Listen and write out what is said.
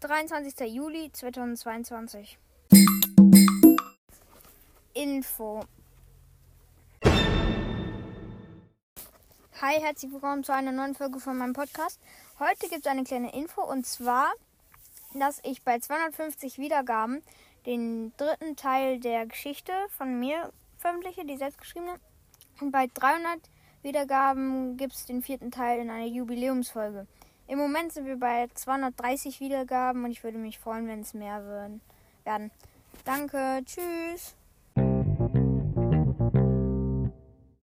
23. Juli 2022. Info. Hi, herzlich willkommen zu einer neuen Folge von meinem Podcast. Heute gibt es eine kleine Info und zwar, dass ich bei 250 Wiedergaben den dritten Teil der Geschichte von mir veröffentliche, die selbstgeschriebene. Und bei 300 Wiedergaben gibt es den vierten Teil in einer Jubiläumsfolge. Im Moment sind wir bei 230 Wiedergaben und ich würde mich freuen, wenn es mehr werden. Danke, tschüss.